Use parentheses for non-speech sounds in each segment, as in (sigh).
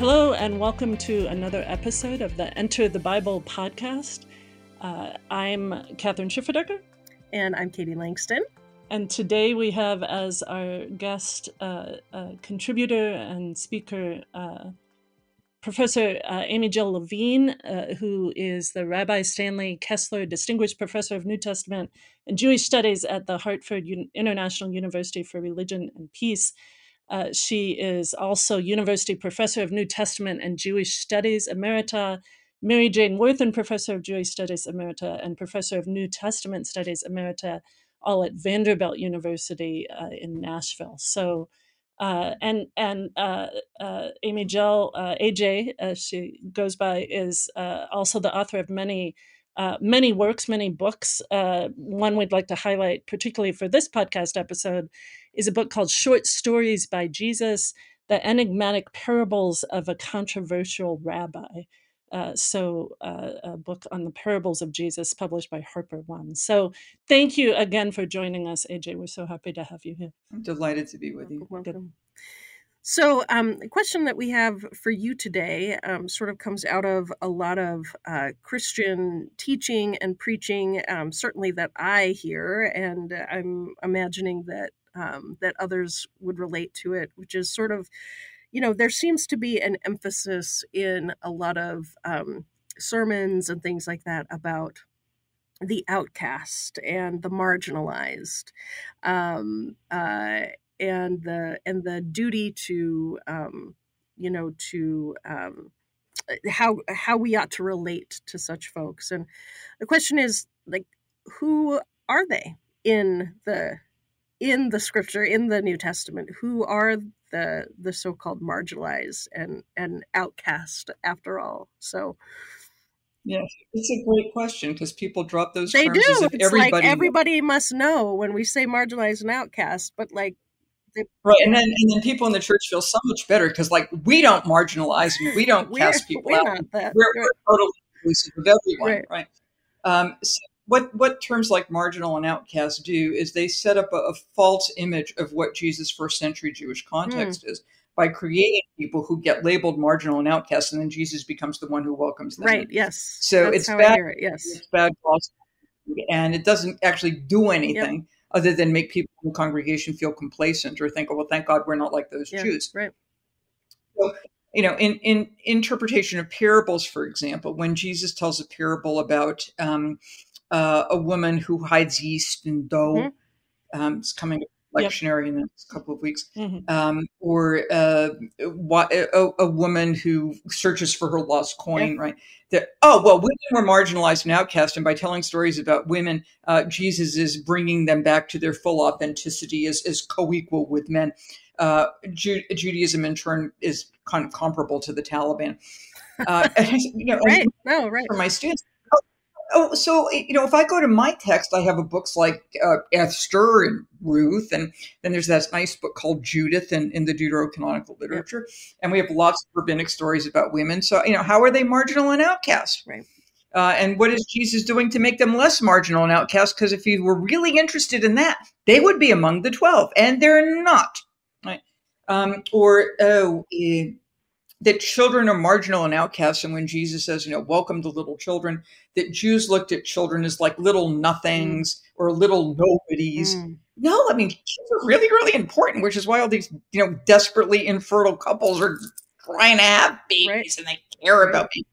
Hello, and welcome to another episode of the Enter the Bible podcast. Uh, I'm Kathryn Schifferdecker. And I'm Katie Langston. And today we have as our guest uh, uh, contributor and speaker uh, Professor uh, Amy Jill Levine, uh, who is the Rabbi Stanley Kessler Distinguished Professor of New Testament and Jewish Studies at the Hartford Un- International University for Religion and Peace. Uh, she is also University Professor of New Testament and Jewish Studies Emerita, Mary Jane Werthan Professor of Jewish Studies Emerita, and Professor of New Testament Studies Emerita, all at Vanderbilt University uh, in Nashville. So, uh, and and uh, uh, Amy Jill AJ, as she goes by, is also the author of many. many works, many books. one we'd like to highlight, particularly for this podcast episode, is a book called Short Stories by Jesus The Enigmatic Parables of a Controversial Rabbi. Uh, so, uh, a book on the parables of Jesus published by Harper One. So, thank you again for joining us, AJ. We're so happy to have you here. I'm delighted to be with you. Welcome. So, um, the question that we have for you today um, sort of comes out of a lot of uh, Christian teaching and preaching, um, certainly that I hear, and I'm imagining that um, that others would relate to it, which is sort of, you know, there seems to be an emphasis in a lot of um, sermons and things like that about the outcast and the marginalized, um, uh, and the and the duty to, um, you know, to um, how how we ought to relate to such folks. And the question is like, who are they in the in the scripture in the new testament who are the the so-called marginalized and and outcast after all so yeah it's a great question because people drop those they terms do as if it's everybody like everybody must know when we say marginalized and outcast but like they, right and then and then people in the church feel so much better because like we don't marginalize and we don't cast people we're out not that. we're, right. we're totally inclusive of everyone Right. right, Um, so what what terms like marginal and outcast do is they set up a, a false image of what Jesus' first century Jewish context is by creating people who get labeled marginal and outcast, and then Jesus becomes the one who welcomes them. right yes. So That's it's bad- it yes. It's bad and it doesn't actually do anything other than make people in the congregation feel complacent or think, "Oh, well, thank God we're not like those yeah, Jews." right. So, you know, in, in interpretation of parables, for example, when Jesus tells a parable about um, uh, a woman who hides yeast in dough, Mhm. um, it's coming up Yep. lectionary in the next couple of weeks, Mhm. um, or uh, a, a woman who searches for her lost coin, right? That oh well, women were marginalized and outcast, and by telling stories about women, uh, Jesus is bringing them back to their full authenticity as, as co-equal with men. Uh, Ju- Judaism, in turn, is kind of comparable to the Taliban. Uh, (laughs) and, you know, right no right for my students. Oh, so you know, if I go to my text, I have a books like uh, Esther and Ruth, and then there's that nice book called Judith in, in the Deuterocanonical literature, and we have lots of rabbinic stories about women. So you know, how are they marginal and outcast? Right. Uh, and what is Jesus doing to make them less marginal and outcast? Because if he were really interested in that, they would be among the twelve, and they're not. Right? Um, or oh. That children are marginal and outcasts. And when Jesus says, you know, welcome the little children, that Jews looked at children as like little nothings or little nobodies. Mm. No, I mean, kids are really, really important, which is why all these, you know, desperately infertile couples are trying to have babies Right. and they care Right. about babies.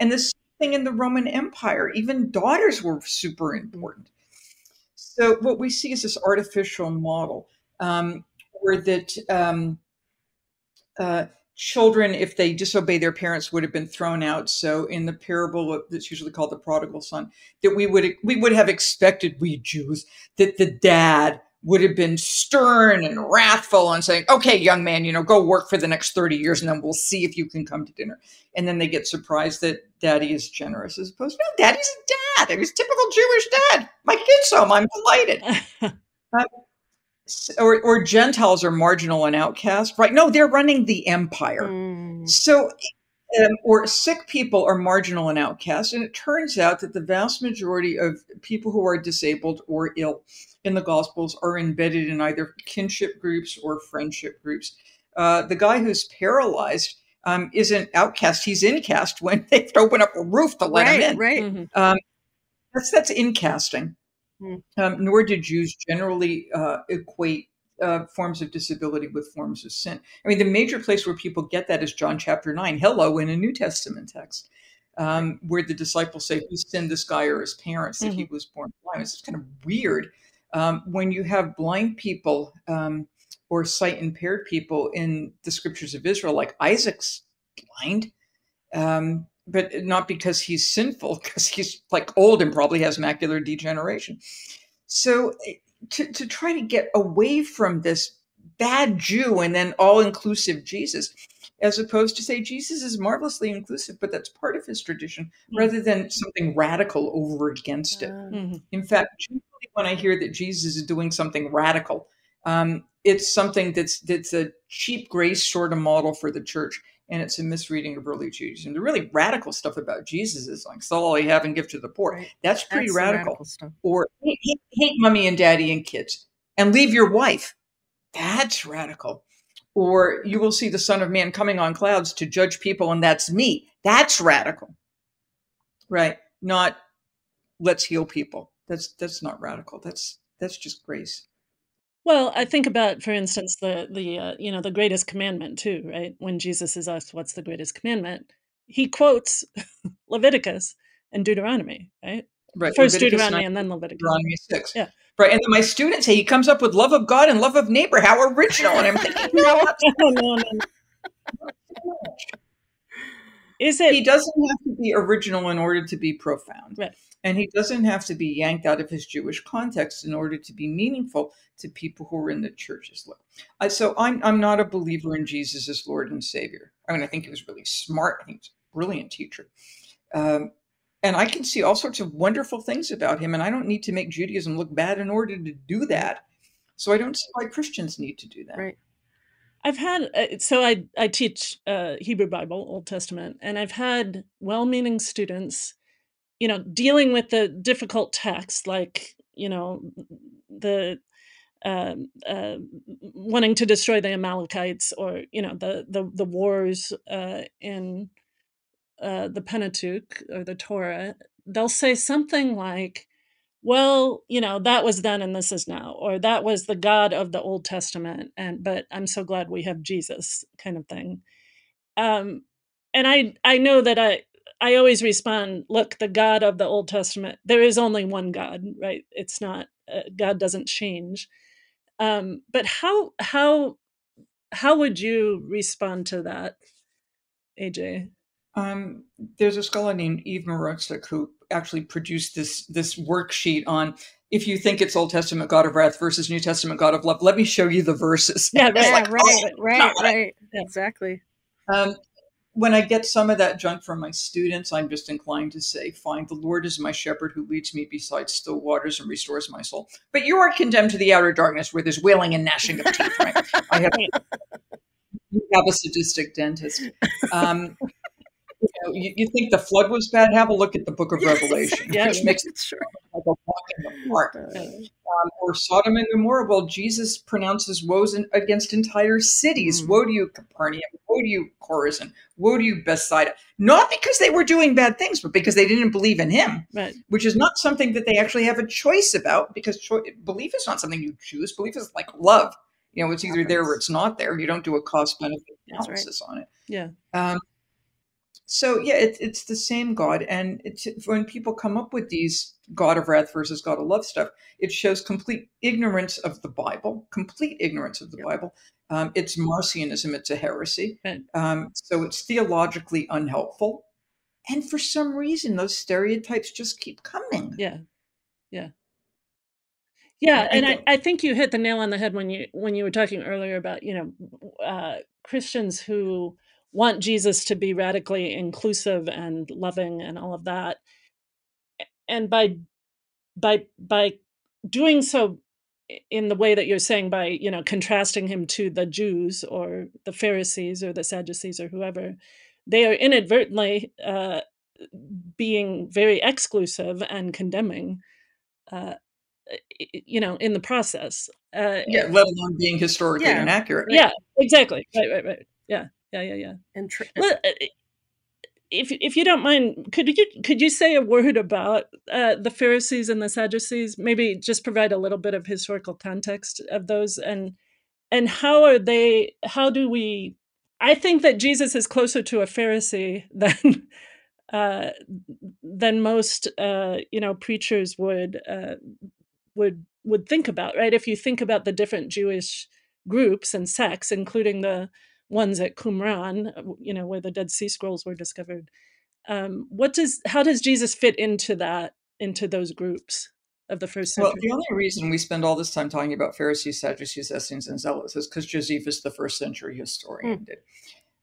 And this thing in the Roman Empire, even daughters were super important. So what we see is this artificial model um, where that um, uh, children, if they disobey their parents, would have been thrown out. So in the parable that's usually called the prodigal son, that we would we would have expected we Jews that the dad would have been stern and wrathful and saying, "Okay, young man, you know, go work for the next thirty years, and then we'll see if you can come to dinner." And then they get surprised that daddy is generous, as opposed to, "No, daddy's a dad. He's a typical Jewish dad. My kid's home. I'm delighted." (laughs) S- Or, or Gentiles are marginal and outcast, right? No, they're running the empire. Mm. So, um, or sick people are marginal and outcast. And it turns out that the vast majority of people who are disabled or ill in the Gospels are embedded in either kinship groups or friendship groups. Uh, the guy who's paralyzed um, isn't outcast; he's incast when (laughs) they open up a roof to let right, him in. Right. Mhm. Um, that's that's incasting. Um, nor do Jews generally uh, equate uh, forms of disability with forms of sin. I mean, the major place where people get that is John chapter nine, hello, in a New Testament text, um, where the disciples say, "Who sinned, this guy or his parents, that he was born blind?" It's kind of weird um, when you have blind people um, or sight impaired people in the scriptures of Israel, like Isaac's blind. Um, but not because he's sinful, (laughs) because he's like old and probably has macular degeneration. So eh, to, to try to get away from this bad Jew and then all inclusive Jesus, as opposed to say Jesus is marvelously inclusive, but that's part of his tradition, Mm. rather than something radical over against it. Uh, Mhm. In fact, generally when I hear that Jesus is doing something radical, um, it's something that's that's a cheap grace sort of model for the church, and it's a misreading of early Judaism. The really radical stuff about Jesus is like sell all you have and give to the poor. Right. That's pretty that's radical. stuff. Or hate, hate, hate mommy and daddy and kids and leave your wife. That's radical. Or you will see the Son of Man coming on clouds to judge people, and that's me. That's radical. Right? Not let's heal people. That's that's not radical. That's that's just grace. Well, I think about, for instance, the the uh, you know the greatest commandment too, right? When Jesus is asked, "What's the greatest commandment?" He quotes (laughs) Leviticus and Deuteronomy, right? Right. First Leviticus Deuteronomy 9, and then Leviticus. Deuteronomy six. Yeah. Right. And then my students say he comes up with love of God and love of neighbor. How original. And I'm thinking, (laughs) (laughs) no, no, no, no. Is he doesn't have to be original in order to be profound. Right. And he doesn't have to be yanked out of his Jewish context in order to be meaningful to people who are in the church's look. Uh, so I'm, I'm not a believer in Jesus as Lord and Savior. I mean, I think he was really smart. I think he's a brilliant teacher. Um, and I can see all sorts of wonderful things about him. And I don't need to make Judaism look bad in order to do that. So I don't see why Christians need to do that. Right. I've had uh, so I I teach uh, Hebrew Bible, Old Testament, and I've had well-meaning students, you know, dealing with the difficult text, like you know, the um, uh, wanting to destroy the Amalekites, or you know, the the the wars uh, in uh, the Pentateuch or the Torah. They'll say something like, well, you know, that was then and this is now, or that was the God of the Old Testament, and but I'm so glad we have Jesus, kind of thing. Um, and I I know that I I always respond, look, the God of the Old Testament, there is only one God, right? It's not uh, God doesn't change. Um, but how how how would you respond to that, AJ? Um, there's a scholar named Eva Mroczek who actually produced this this worksheet on if you think it's Old Testament God of wrath versus New Testament God of love. Let me show you the verses. Yeah, (laughs) Yeah, right. like, right, oh, right, not what I- right. Yeah. Exactly. Um, when I get some of that junk from my students, I'm just inclined to say, Fine, the Lord is my shepherd who leads me beside still waters and restores my soul. But you are condemned to the outer darkness where there's wailing and gnashing of teeth, right? I have, (laughs) you have a sadistic dentist. Um, you, know, you, you think the flood was bad? Have a look at the book of Revelation, (laughs) which makes it sure. like a walk in the park. Um, or Sodom and Gomorrah. Well, Jesus pronounces woes in, against entire cities. Mhm. Woe to you, Capernaum. Woe to you, Chorazin. Woe to you, Bethsaida. Not because they were doing bad things, but because they didn't believe in him, Right. which is not something that they actually have a choice about. Because cho- belief is not something you choose. Belief is like love. You know, it's either there or it's not there. You don't do a cost benefit That's right. analysis on it. Yeah. Um, so yeah, it, it's the same God, and it's, when people come up with these God of wrath versus God of love stuff, it shows complete ignorance of the Bible, complete ignorance of the Yep. Bible. Um, it's Marcionism; it's a heresy. Um, so it's theologically unhelpful, and for some reason, those stereotypes just keep coming. Yeah. Yeah. Yeah, and I, I think you hit the nail on the head when you when you were talking earlier about you know uh, Christians who want Jesus to be radically inclusive and loving and all of that, and by by by doing so in the way that you're saying by you know contrasting him to the Jews or the Pharisees or the Sadducees or whoever, they are inadvertently uh, being very exclusive and condemning. Uh, you know, in the process. Uh, Yeah, let alone being historically Yeah, inaccurate. right. yeah, exactly. Right, right, right. Yeah, yeah, yeah, yeah. And tra- Well, uh, if if you don't mind, could you could you say a word about uh, the Pharisees and the Sadducees? Maybe just provide a little bit of historical context of those, and and how are they? How do we? I think that Jesus is closer to a Pharisee (laughs) than uh, than most uh, you know preachers would uh, would would think about, right? If you think about the different Jewish groups and sects, including the ones at Qumran, you know, where the Dead Sea Scrolls were discovered. Um, what does how does Jesus fit into that into those groups of the first century? Well, the only reason we spend all this time talking about Pharisees, Sadducees, Essenes, and Zealots is because Josephus, the first century historian, Mm. did.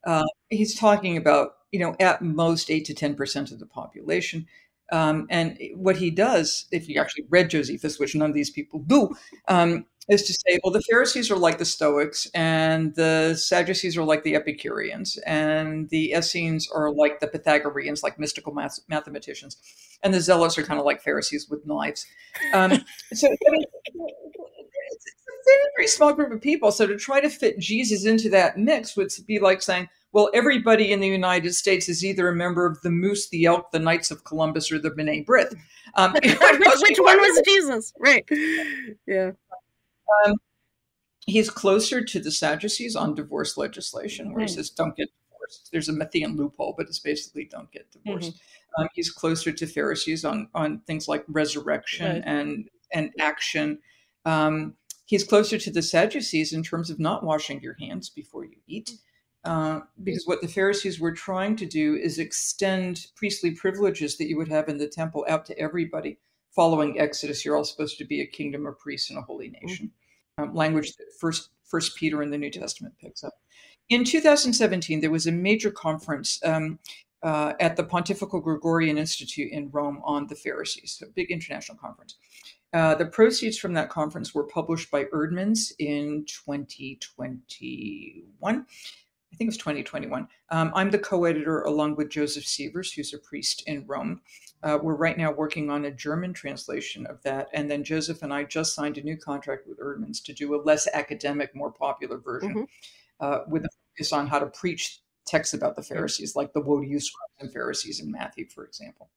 Uh, he's talking about, you know, at most eight to ten percent of the population. Um, and what he does, if you actually read Josephus, which none of these people do, um, is to say, well, the Pharisees are like the Stoics, and the Sadducees are like the Epicureans, and the Essenes are like the Pythagoreans, like mystical math- mathematicians, and the Zealots are kind of like Pharisees with knives. Um, so, I mean, it's a very, very small group of people. So, to try to fit Jesus into that mix would be like saying, well, everybody in the United States is either a member of the Moose, the Elk, the Knights of Columbus, or the B'nai B'rith. Um, (laughs) (laughs) which, which one was Jesus? Right. Yeah. Um, he's closer to the Sadducees on divorce legislation, where he Hmm. says, don't get divorced. There's a Matthean loophole, but it's basically don't get divorced. Um, he's closer to Pharisees on, on things like resurrection Right. and, and action. Um, he's closer to the Sadducees in terms of not washing your hands before you eat. Uh, because what the Pharisees were trying to do is extend priestly privileges that you would have in the temple out to everybody. Following Exodus, you're all supposed to be a kingdom of priests and a holy nation. Um, language that First First Peter in the New Testament picks up. In 2017, there was a major conference um, uh, at the Pontifical Gregorian Institute in Rome on the Pharisees, a big international conference. Uh, the proceeds from that conference were published by Eerdmans in 2021. I think it was 2021. Um, I'm the co editor along with Joseph Sievers, who's a priest in Rome. Uh, we're right now working on a German translation of that. And then Joseph and I just signed a new contract with Eerdmans to do a less academic, more popular version Mhm. uh, with a focus on how to preach texts about the Pharisees, like the woe to you, scribes and Pharisees in Matthew, for example,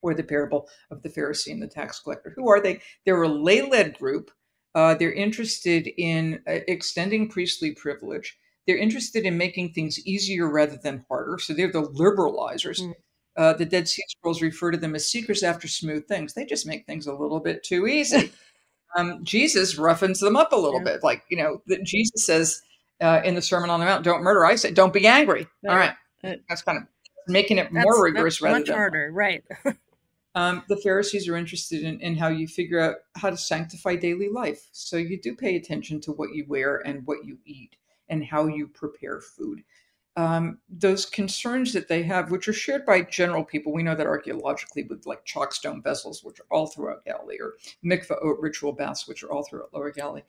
or the parable of the Pharisee and the tax collector. Who are they? They're a lay led group. Uh, they're interested in uh, extending priestly privilege. They're interested in making things easier rather than harder. So they're the liberalizers. Mm. Uh, the Dead Sea Scrolls refer to them as seekers after smooth things. They just make things a little bit too easy. (laughs) um, Jesus roughens them up a little Yeah. bit. Like, you know, that Jesus says uh, in the Sermon on the Mount, don't murder. I say, don't be angry. All Right. Right. That's kind of making it That's, more rigorous that's rather much than harder. Right. (laughs) um, the Pharisees are interested in, in how you figure out how to sanctify daily life. So you do pay attention to what you wear and what you eat and how you prepare food. Um, those concerns that they have, which are shared by general people, we know that archaeologically with like chalk stone vessels, which are all throughout Galilee, or mikvah ritual baths, which are all throughout Lower Galilee.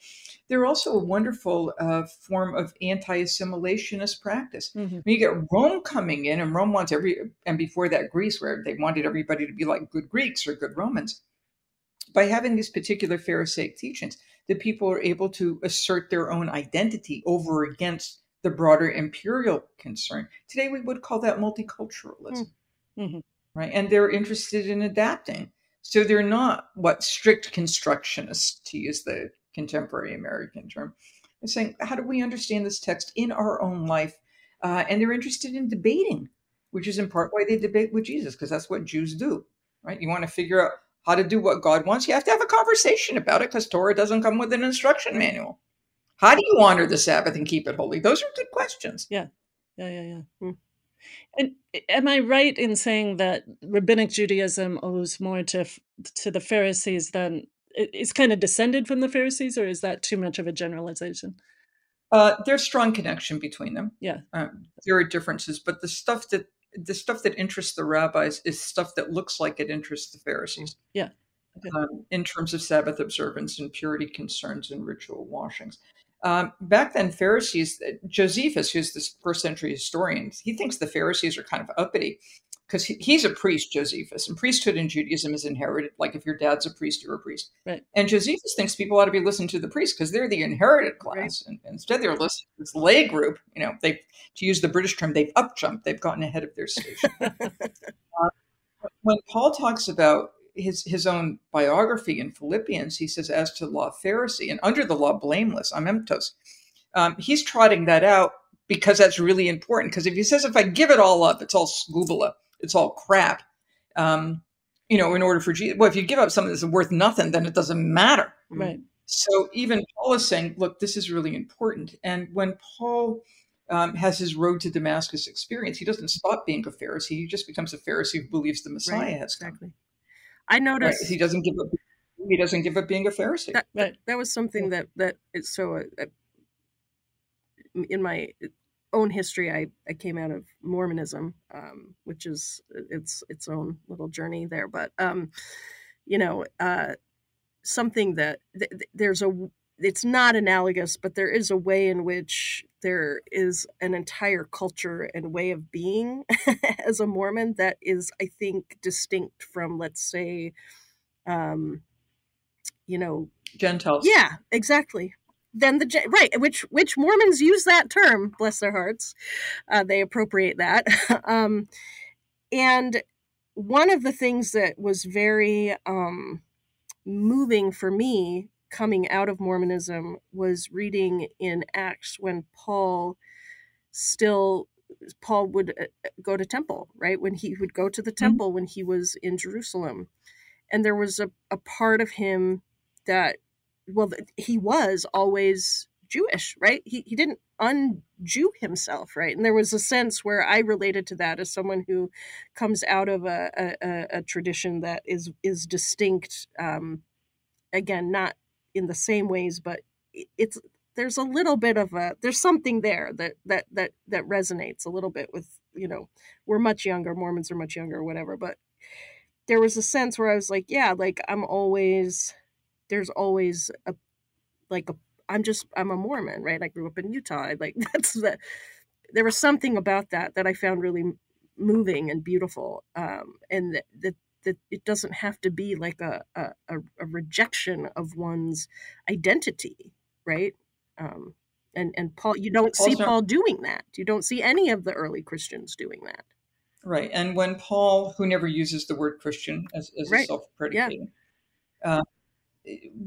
They're also a wonderful uh, form of anti-assimilationist practice Mhm. when you get Rome coming in, and Rome wants every, and before that, Greece, where they wanted everybody to be like good Greeks or good Romans. By having these particular Pharisaic teachings, the people are able to assert their own identity over against the broader imperial concern. Today, we would call that multiculturalism, Mhm. right? And they're interested in adapting. So they're not what strict constructionists, to use the contemporary American term. They're saying, how do we understand this text in our own life? Uh, and they're interested in debating, which is in part why they debate with Jesus, because that's what Jews do, right? You want to figure out how to do what God wants. You have to have a conversation about it, because Torah doesn't come with an instruction manual. How do you honor the Sabbath and keep it holy? Those are good questions. Yeah, yeah, yeah. Hmm. And am I right in saying that rabbinic Judaism owes more to to the Pharisees than it's kind of descended from the Pharisees, or is that too much of a generalization? Uh, there's strong connection between them. Yeah. Um, there are differences, but the stuff that the stuff that interests the rabbis is stuff that looks like it interests the Pharisees. Yeah. Okay. Um, in terms of Sabbath observance and purity concerns and ritual washings. Um, back then, Pharisees, Josephus, who's this first century historian, he thinks the Pharisees are kind of uppity because he, he's a priest, Josephus, and priesthood in Judaism is inherited. Like if your dad's a priest, you're a priest. Right. And Josephus thinks people ought to be listening to the priests because they're the inherited class. Right. And, and instead, they're listening to this lay group. You know, they to use the British term, they've up jumped. They've gotten ahead of their station. (laughs) uh, when Paul talks about his his own biography in Philippians, he says, "As to the law, Pharisee, and under the law, blameless." Amemptos. Um, he's trotting that out because that's really important. Because if he says, "If I give it all up, it's all skubala," it's all crap. Um, you know, in order for Jesus, well, if you give up something that's worth nothing, then it doesn't matter. Right. So even Paul is saying, look, this is really important. And when Paul um, has his road to Damascus experience, he doesn't stop being a Pharisee. He just becomes a Pharisee who believes the Messiah right, has exactly. come. I noticed right. he doesn't give up. He doesn't give up being a Pharisee. That, right. that was something that that is so. Uh, in my own history, I, I came out of Mormonism, um, which is its its own little journey there. But um, you know, uh, something that th- there's a it's not analogous, but there is a way in which there is an entire culture and way of being (laughs) as a Mormon that is, I think, distinct from, let's say, um, you know, Gentiles. Yeah, exactly then the right which which mormons use that term bless their hearts uh, they appropriate that (laughs) um, and one of the things that was very um, moving for me coming out of mormonism was reading in acts when paul still paul would uh, go to temple right when he would go to the mm-hmm. temple mm-hmm. when he was in jerusalem and there was a, a part of him that well, he was always Jewish, right? He, he didn't un-Jew himself, right? And there was a sense where I related to that as someone who comes out of a, a, a tradition that is is distinct. Um, again, not in the same ways, but it's there's a little bit of a there's something there that that that that resonates a little bit with you know we're much younger Mormons are much younger or whatever, but there was a sense where I was like, yeah, like I'm always there's always a like a I'm just I'm a Mormon, right? I grew up in Utah. (laughs) Like that's the there was something about that that I found really moving and beautiful, um, and that, that that it doesn't have to be like a a, a rejection of one's identity, right? Um, and and Paul, you don't see Paul doing that. You don't see any of the early Christians doing that. Right, and when Paul, who never uses the word Christian as, as right. a self-predicating, yeah. uh,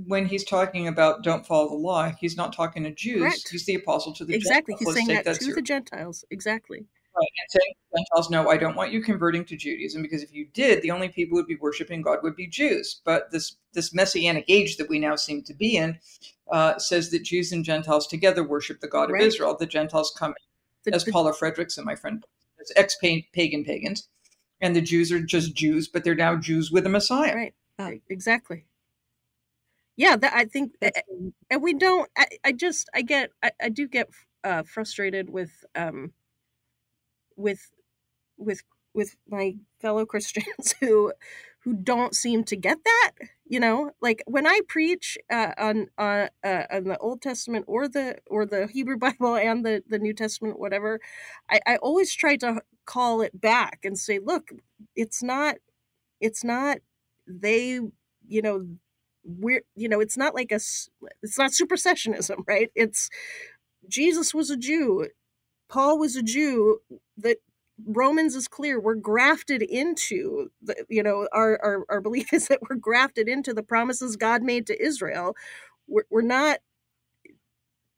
when he's talking about don't follow the law, he's not talking to Jews. Correct. He's the apostle to the exactly. Gentiles. He's saying that to the Gentiles. Exactly. Right, and saying Gentiles, no, I don't want you converting to Judaism because if you did, the only people who would be worshiping God would be Jews. But this this messianic age that we now seem to be in uh, says that Jews and Gentiles together worship the God right. of Israel. The Gentiles come the, as the, Paula Fredriksen, my friend, as ex pagan pagans, and the Jews are just Jews, but they're now Jews with a Messiah. Right. Uh, exactly yeah that i think and we don't i, I just i get I, I do get uh, frustrated with um with with with my fellow (laughs) christians who who don't seem to get that you know? Like when i preach uh, on uh, uh, on the old testament or the or the hebrew (laughs) bible and the the new testament whatever i i always try to call it back and say look it's not it's not they you know we're you know it's not like a it's not supersessionism (laughs) right? It's jesus was a jew. Paul was a jew. That romans is clear. We're grafted into the you know our our, our belief (laughs) is that we're grafted into the promises god made to israel. We're, we're not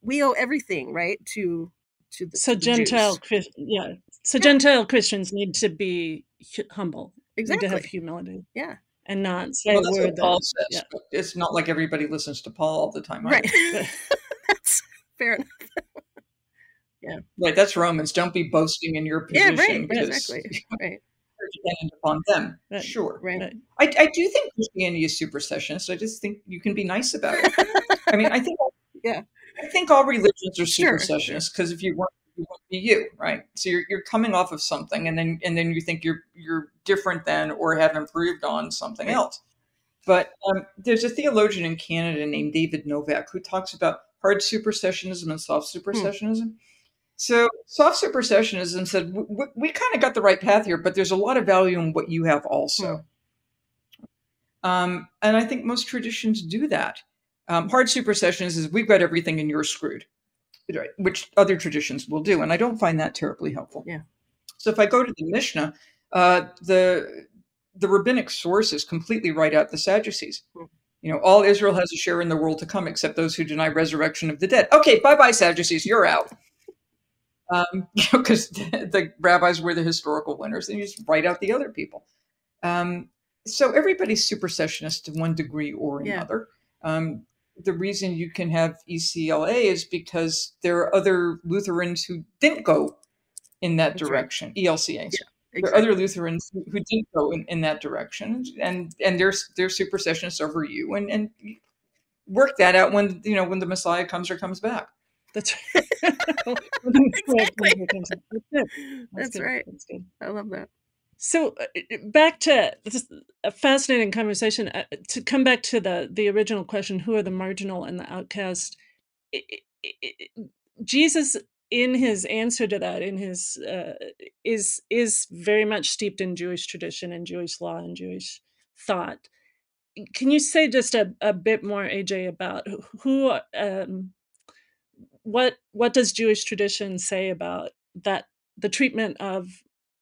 we owe everything right to to the so to gentile Chris, yeah. So yeah. gentile christians need to be humble. Exactly need to have humility. Yeah and not say well, that's what Paul says. Yeah. It's not like everybody listens to Paul all the time, right? (laughs) that's fair enough. (laughs) yeah, right. That's Romans. Don't be boasting in your position. Yeah, right. Because exactly. (laughs) Right. Dependent upon them, right. sure. Right. I, I do think Christianity is supersessionist. I just think you can be nice about it. I mean, I think yeah, I think all religions are because sure. if you weren't be you, right? So you're you're coming off of something, and then and then you think you're you're different than or have improved on something else. But um, there's a theologian in Canada named David Novak who talks about hard supersessionism and soft hmm. supersessionism. Hmm. So soft supersessionism said we, we kind of got the right path here, but there's a lot of value in what you have also. Hmm. Um, and I think most traditions do that. Um, hard supersessionism is we've got everything and you're screwed, which other traditions will do, and I don't find that terribly helpful. Yeah. So if I go to the Mishnah, uh, the the rabbinic sources completely write out the Sadducees. Hmm. You know, all Israel has a share in the world to come, except those who deny resurrection of the dead. Okay, bye bye, Sadducees, you're out um, (laughs) you because the, the, rabbis were the historical winners, and you just write out the other people. Um, so everybody's supersessionist to one degree or another. Yeah. Um, the reason you can have ECLA is because there are other Lutherans who didn't go in that That's direction. Right. ELCA. Yeah, exactly. There are other Lutherans who, who didn't go in, in that direction, and and they're they're supersessionists over you, and and work that out when you know when the Messiah comes or comes back. That's (laughs) right. (laughs) exactly. That's, That's right. I love that. So uh, back to this a fascinating conversation. Uh, to come back to the the original question, who are the marginal and the outcast? It, it, it, Jesus, in his answer to that, in his uh, is is very much steeped in Jewish tradition and Jewish law and Jewish thought. Can you say just a, a bit more, AJ, about who um, what what does Jewish tradition say about that the treatment of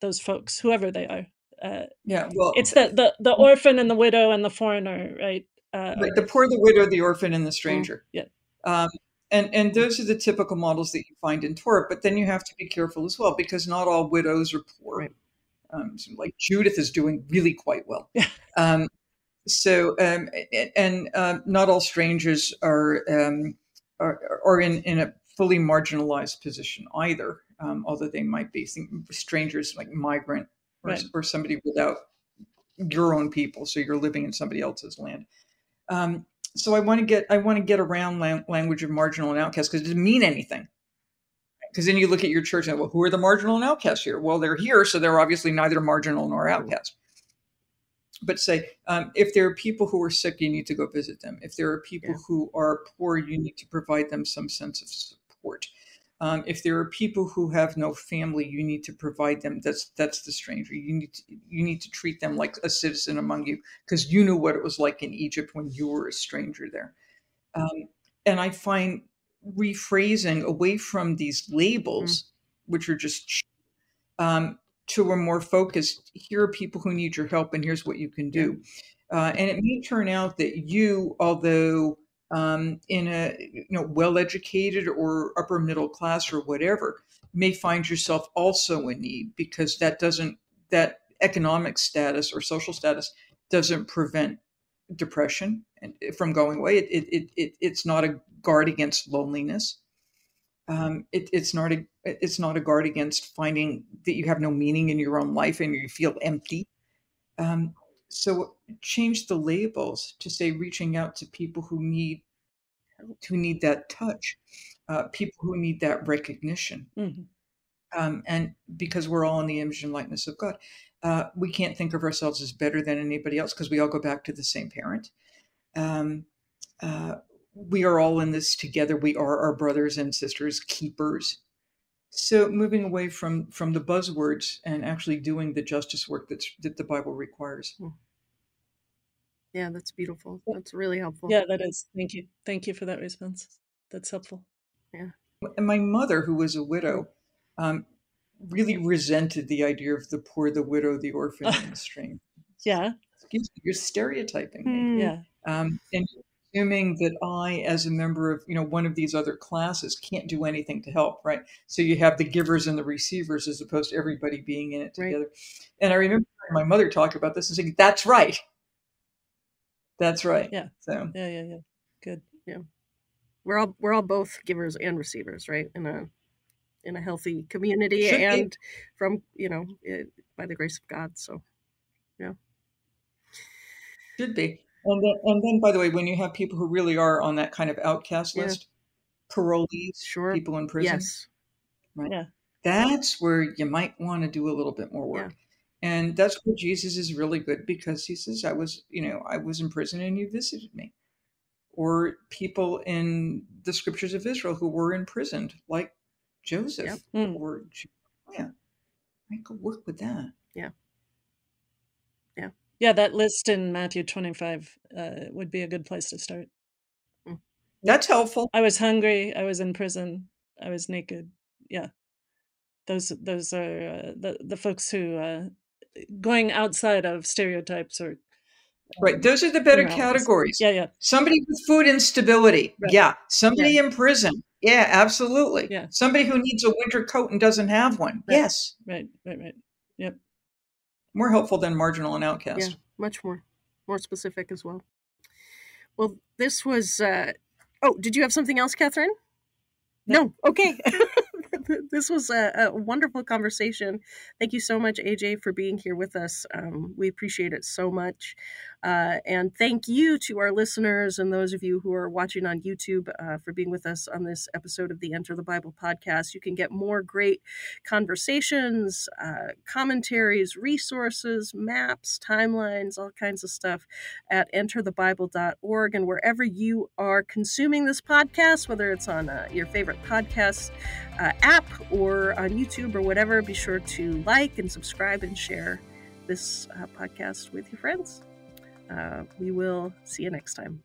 those folks, whoever they are? Uh, yeah, well, it's the, the the orphan and the widow and the foreigner, right? Uh, right, the poor, the widow, the orphan, and the mm, stranger. Yeah. Um, and and those are the typical models that you find in Torah. But then you have to be careful as well because not all widows are poor. Right. Um, so like Judith is doing really quite well. Yeah. Um, so um, and, and uh, not all strangers are um, are, are in, in a fully marginalized position either, um, although they might be strangers like migrant or, right. or, somebody without your own people, so you're living in somebody else's land. Um, so I want to get I want to get around language of marginal and outcast because it doesn't mean anything. Because then you look at your church and well, who are the marginal and outcasts here? Well, they're here, so they're obviously neither marginal nor outcast but say um, if there are people who are sick, you need to go visit them. If there are people yeah. who are poor, you need to provide them some sense of support. Um, if there are people who have no family, you need to provide them. That's that's the stranger. You need to, you need to treat them like a citizen among you because you knew what it was like in Egypt when you were a stranger there. Um, and I find rephrasing away from these labels, mm-hmm. which are just um, to a more focused here are people who need your help and here's what you can do uh, and it may turn out that you although um, in a you know well educated or upper middle class or whatever may find yourself also in need because that doesn't that economic status or social status doesn't prevent depression from going away it, it, it, it's not a guard against loneliness um, it, it's not a it's not a guard against finding that you have no meaning in your own life and you feel empty. Um, so change the labels to say reaching out to people who need who need that touch, uh, people who need that recognition. Mm-hmm. Um, and because we're all in the image and likeness of God, uh, we can't think of ourselves as better than anybody else because we all go back to the same parent. Um, uh, we are all in this together. We are our brothers and sisters keepers. So moving away from from the buzzwords and actually doing the justice work that's that the Bible requires. Hmm. Yeah, that's beautiful. That's really helpful. Yeah, that is. Thank you. Thank you for that response. That's helpful. Yeah. And my mother, who was a widow, um, really resented the idea of the poor, the widow, the orphan, (laughs) and the stranger. Yeah. You're stereotyping me. Mm. Yeah. Um, and assuming that I, as a member of you know one of these other classes, can't do anything to help, right? So you have the givers and the receivers as opposed to everybody being in it together. Right. And I remember my mother talk about this and saying, "That's right, that's right." Yeah. So yeah, yeah, yeah. Good. Yeah. We're all we're all both givers and receivers, right? In a in a healthy community Should and be. from you know it, by the grace of God. So yeah. Should be. And then, and then, by the way, when you have people who really are on that kind of outcast yeah. list, parolees, sure. people in prison, yes, right? Yeah, that's where you might want to do a little bit more work. Yeah. And that's where Jesus is really good because he says, "I was, you know, I was in prison and you visited me." Or people in the scriptures of Israel who were imprisoned, like Joseph Yep. Mm. or Jeremiah. I could work with that. Yeah. Yeah. Yeah, that list in Matthew 25 uh, would be a good place to start. That's helpful. I was hungry. I was in prison. I was naked. Yeah, those those are uh, the the folks who uh, going outside of stereotypes or Right. Those are the better generalities. categories. Yeah, yeah, Somebody with food instability. Right. Yeah. Somebody in prison. Yeah, absolutely. Yeah. Somebody who needs a winter coat and doesn't have one. Right. Yes. right, right, right. Yep. More helpful than marginal and outcast. Yeah, much more, more specific as well. Well, this was. Uh, oh, did you have something else, Kathryn? No. Okay. (laughs) (laughs) this was a, a wonderful conversation. Thank you so much, AJ, for being here with us. Um, we appreciate it so much. Uh, and thank you to our listeners and those of you who are watching on YouTube uh, for being with us on this episode of the Enter the Bible podcast. You can get more great conversations, uh, commentaries, resources, maps, timelines, all kinds of stuff at enterthebible.org. And wherever you are consuming this podcast, whether it's on uh, your favorite podcast uh, app or on YouTube or whatever, be sure to like and subscribe and share this uh, podcast with your friends. Uh, we will see you next time.